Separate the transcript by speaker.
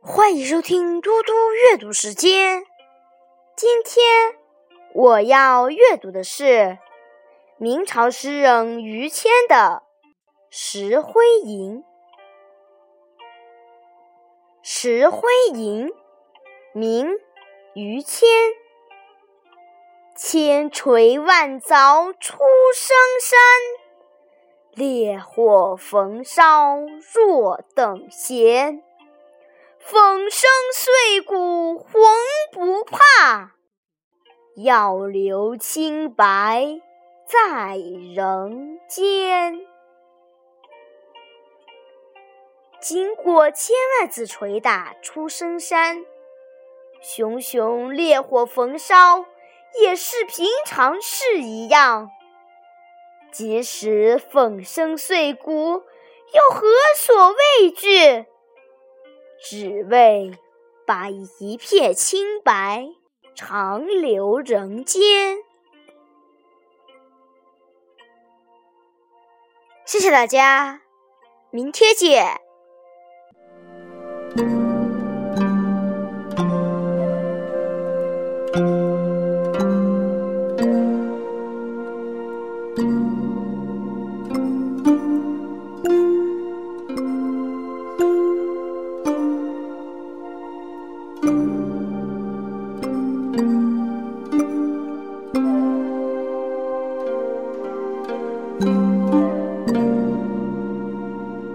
Speaker 1: 欢迎收听嘟嘟阅读时间。今天我要阅读的是明朝诗人于谦的《石灰吟》。《石灰吟》名于谦，千锤万凿出深山，烈火焚烧若等闲。粉身碎骨浑不怕，要留清白在人间。经过千万次捶打出深山，熊熊烈火焚烧也是平常事一样。即使粉身碎骨，又何所畏惧？只为把一片清白长留人间。谢谢大家，明天见。